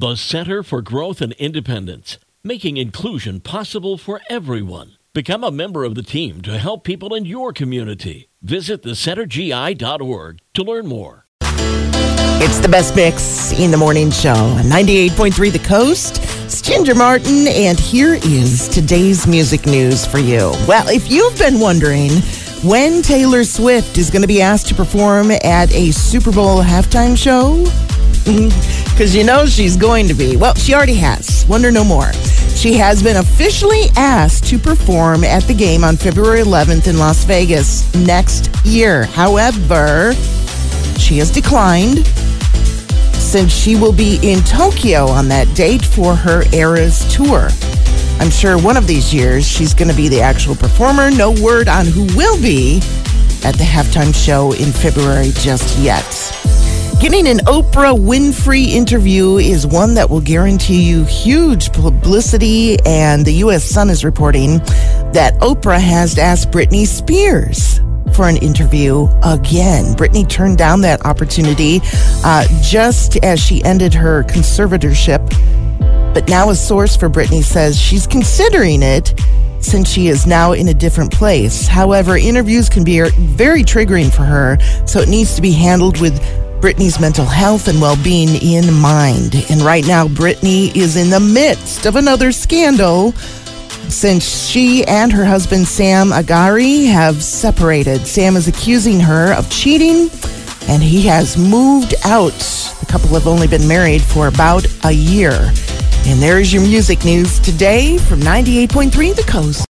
The Center for Growth and Independence, making inclusion possible for everyone. Become a member of the team to help people in your community. Visit thecentergi.org to learn more. It's the best mix in the morning show. 98.3 The Coast. It's Ginger Martin, and here is today's music news for you. Well, if you've been wondering when Taylor Swift is going to be asked to perform at a Super Bowl halftime show, because you know she's going to be. Well, she already has. Wonder no more. She has been officially asked to perform at the game on February 11th in Las Vegas next year. However, she has declined since she will be in Tokyo on that date for her Eras tour. I'm sure one of these years she's going to be the actual performer. No word on who will be at the halftime show in February just yet. Getting an Oprah Winfrey interview is one that will guarantee you huge publicity, and the U.S. Sun is reporting that Oprah has asked Britney Spears for an interview again. Britney turned down that opportunity uh, just as she ended her conservatorship. But now a source for Britney says she's considering it since she is now in a different place. However, interviews can be very triggering for her, so it needs to be handled with Britney's mental health and well being in mind. And right now, Britney is in the midst of another scandal since she and her husband Sam Asghari have separated. Sam is accusing her of cheating and he has moved out. The couple have only been married for about a year. And there's your music news today from 98.3 The Coast.